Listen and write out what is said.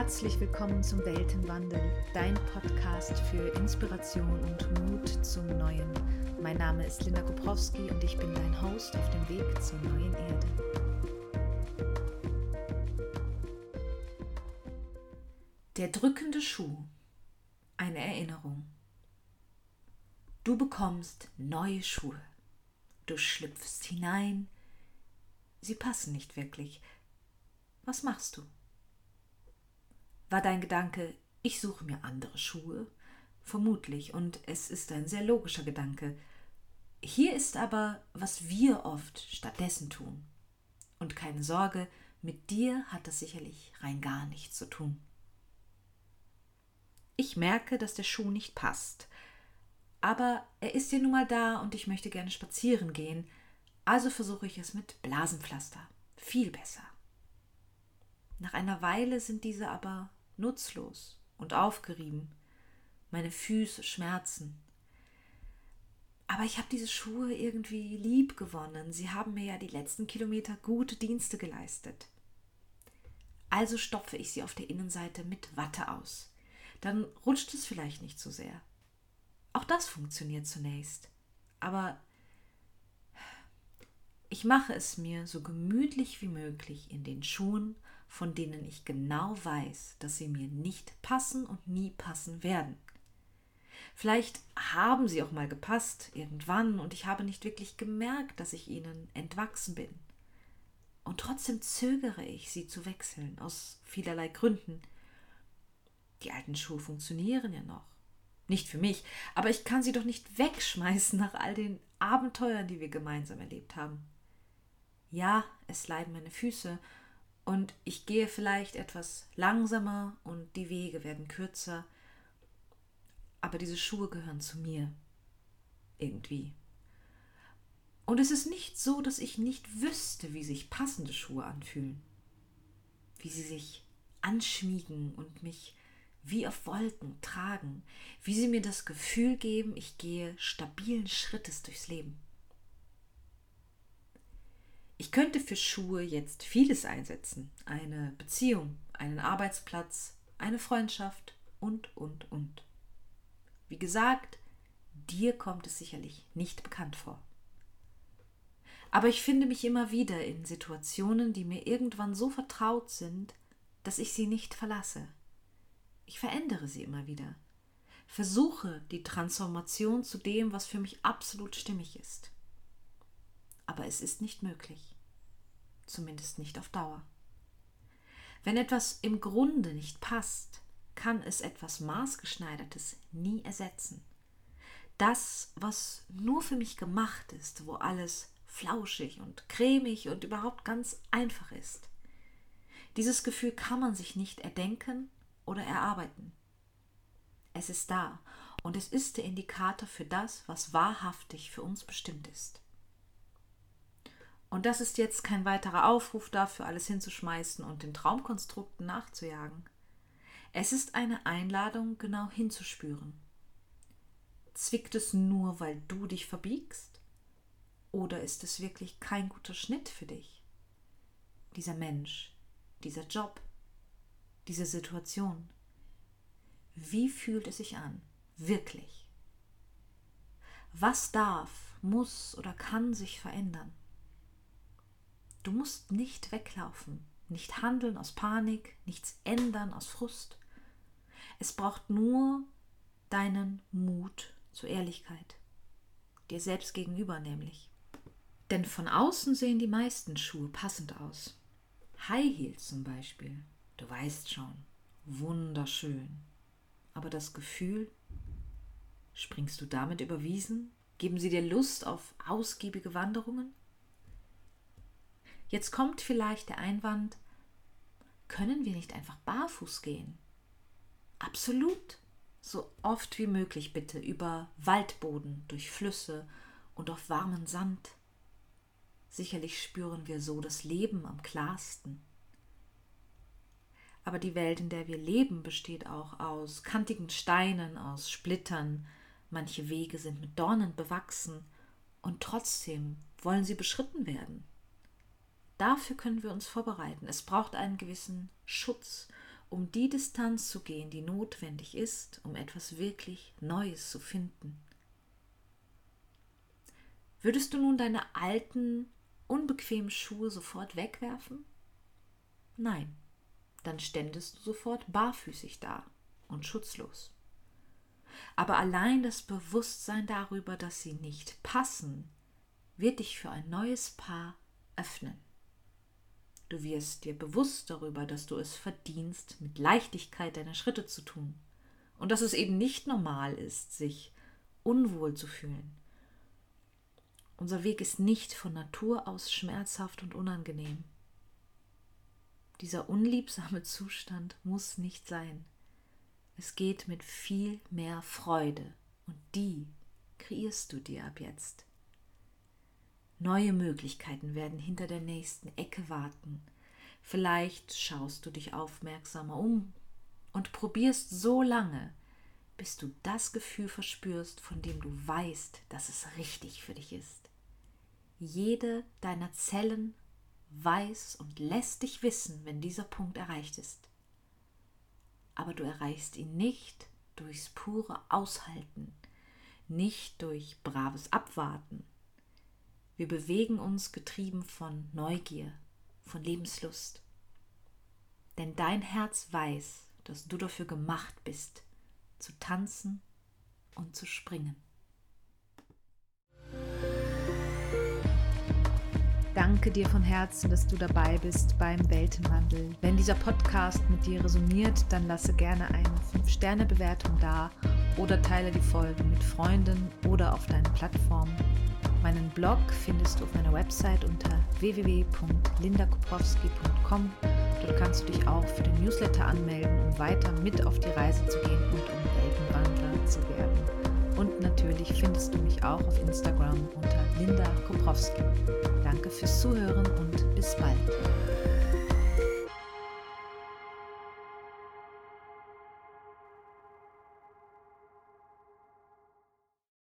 Herzlich willkommen zum Weltenwandel, dein Podcast für Inspiration und Mut zum Neuen. Mein Name ist Linda Koprowski und ich bin dein Host auf dem Weg zur neuen Erde. Der drückende Schuh. Eine Erinnerung. Du bekommst neue Schuhe. Du schlüpfst hinein. Sie passen nicht wirklich. Was machst du? War dein Gedanke, ich suche mir andere Schuhe? Vermutlich, und es ist ein sehr logischer Gedanke. Hier ist aber, was wir oft stattdessen tun. Und keine Sorge, mit dir hat das sicherlich rein gar nichts zu tun. Ich merke, dass der Schuh nicht passt. Aber er ist ja nun mal da und ich möchte gerne spazieren gehen, also versuche ich es mit Blasenpflaster. Viel besser. Nach einer Weile sind diese aber nutzlos und aufgerieben. Meine Füße schmerzen. Aber ich habe diese Schuhe irgendwie lieb gewonnen. Sie haben mir ja die letzten Kilometer gute Dienste geleistet. Also stopfe ich sie auf der Innenseite mit Watte aus. Dann rutscht es vielleicht nicht so sehr. Auch das funktioniert zunächst. Aber ich mache es mir so gemütlich wie möglich in den Schuhen von denen ich genau weiß, dass sie mir nicht passen und nie passen werden. Vielleicht haben sie auch mal gepasst, irgendwann, und ich habe nicht wirklich gemerkt, dass ich ihnen entwachsen bin. Und trotzdem zögere ich, sie zu wechseln, aus vielerlei Gründen. Die alten Schuhe funktionieren ja noch. Nicht für mich, aber ich kann sie doch nicht wegschmeißen nach all den Abenteuern, die wir gemeinsam erlebt haben. Ja, es leiden meine Füße, und ich gehe vielleicht etwas langsamer und die Wege werden kürzer, aber diese Schuhe gehören zu mir. Irgendwie. Und es ist nicht so, dass ich nicht wüsste, wie sich passende Schuhe anfühlen. Wie sie sich anschmiegen und mich wie auf Wolken tragen, wie sie mir das Gefühl geben, ich gehe stabilen Schrittes durchs Leben. Ich könnte für Schuhe jetzt vieles einsetzen. Eine Beziehung, einen Arbeitsplatz, eine Freundschaft und, und, und. Wie gesagt, dir kommt es sicherlich nicht bekannt vor. Aber ich finde mich immer wieder in Situationen, die mir irgendwann so vertraut sind, dass ich sie nicht verlasse. Ich verändere sie immer wieder. Versuche die Transformation zu dem, was für mich absolut stimmig ist aber es ist nicht möglich. Zumindest nicht auf Dauer. Wenn etwas im Grunde nicht passt, kann es etwas Maßgeschneidertes nie ersetzen. Das, was nur für mich gemacht ist, wo alles flauschig und cremig und überhaupt ganz einfach ist. Dieses Gefühl kann man sich nicht erdenken oder erarbeiten. Es ist da und es ist der Indikator für das, was wahrhaftig für uns bestimmt ist. Und das ist jetzt kein weiterer Aufruf dafür, alles hinzuschmeißen und den Traumkonstrukten nachzujagen. Es ist eine Einladung, genau hinzuspüren. Zwickt es nur, weil du dich verbiegst? Oder ist es wirklich kein guter Schnitt für dich? Dieser Mensch, dieser Job, diese Situation. Wie fühlt es sich an? Wirklich? Was darf, muss oder kann sich verändern? Du musst nicht weglaufen, nicht handeln aus Panik, nichts ändern aus Frust. Es braucht nur deinen Mut zur Ehrlichkeit, dir selbst gegenüber nämlich. Denn von außen sehen die meisten Schuhe passend aus. High Heels zum Beispiel, du weißt schon, wunderschön. Aber das Gefühl, springst du damit über Wiesen? Geben sie dir Lust auf ausgiebige Wanderungen? Jetzt kommt vielleicht der Einwand, können wir nicht einfach barfuß gehen? Absolut. So oft wie möglich bitte über Waldboden, durch Flüsse und auf warmen Sand. Sicherlich spüren wir so das Leben am klarsten. Aber die Welt, in der wir leben, besteht auch aus kantigen Steinen, aus Splittern. Manche Wege sind mit Dornen bewachsen und trotzdem wollen sie beschritten werden. Dafür können wir uns vorbereiten. Es braucht einen gewissen Schutz um die Distanz zu gehen, die notwendig ist, um etwas wirklich Neues zu finden. Würdest du nun deine alten, unbequemen Schuhe sofort wegwerfen? Nein, dann ständest du sofort barfüßig da und schutzlos. Aber allein das Bewusstsein darüber, dass sie nicht passen, wird dich für ein neues Paar öffnen. Du wirst dir bewusst darüber, dass du es verdienst, mit Leichtigkeit deine Schritte zu tun und dass es eben nicht normal ist, sich unwohl zu fühlen. Unser Weg ist nicht von Natur aus schmerzhaft und unangenehm. Dieser unliebsame Zustand muss nicht sein. Es geht mit viel mehr Freude und die kreierst du dir ab jetzt. Neue Möglichkeiten werden hinter der nächsten Ecke warten. Vielleicht schaust du dich aufmerksamer um und probierst so lange, bis du das Gefühl verspürst, von dem du weißt, dass es richtig für dich ist. Jede deiner Zellen weiß und lässt dich wissen, wenn dieser Punkt erreicht ist. Aber du erreichst ihn nicht durchs pure Aushalten, nicht durch braves Abwarten, wir bewegen uns getrieben von Neugier, von Lebenslust. Denn dein Herz weiß, dass du dafür gemacht bist, zu tanzen und zu springen. Danke dir von Herzen, dass du dabei bist beim Weltenwandel. Wenn dieser Podcast mit dir resoniert, dann lasse gerne eine 5-Sterne-Bewertung da oder teile die Folgen mit Freunden oder auf deinen Plattformen. Meinen Blog findest du auf meiner Website unter www.lindakoprowski.com. Dort kannst du dich auch für den Newsletter anmelden, um weiter mit auf die Reise zu gehen und um Weltenwandler zu werden. Und natürlich findest du mich auch auf Instagram unter Linda Koprowski. Danke fürs Zuhören.